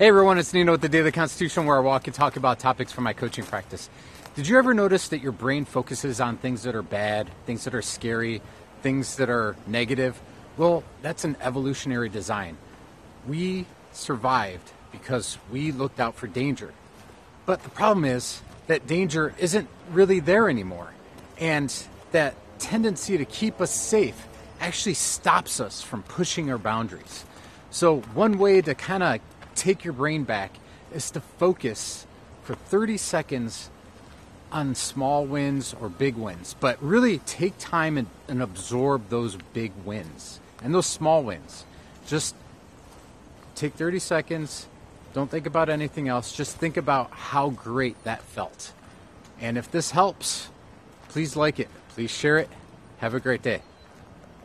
Hey everyone, it's Nino with the Daily Constitution where I walk and talk about topics from my coaching practice. Did you ever notice that your brain focuses on things that are bad, things that are scary, things that are negative? Well, that's an evolutionary design. We survived because we looked out for danger. But the problem is that danger isn't really there anymore. And that tendency to keep us safe actually stops us from pushing our boundaries. So, one way to kind of take your brain back is to focus for 30 seconds on small wins or big wins, but really take time and, and, absorb those big wins and those small wins. Just take 30 seconds, don't think about anything else, just think about how great that felt. And if this helps, please like it, please share it. Have a great day.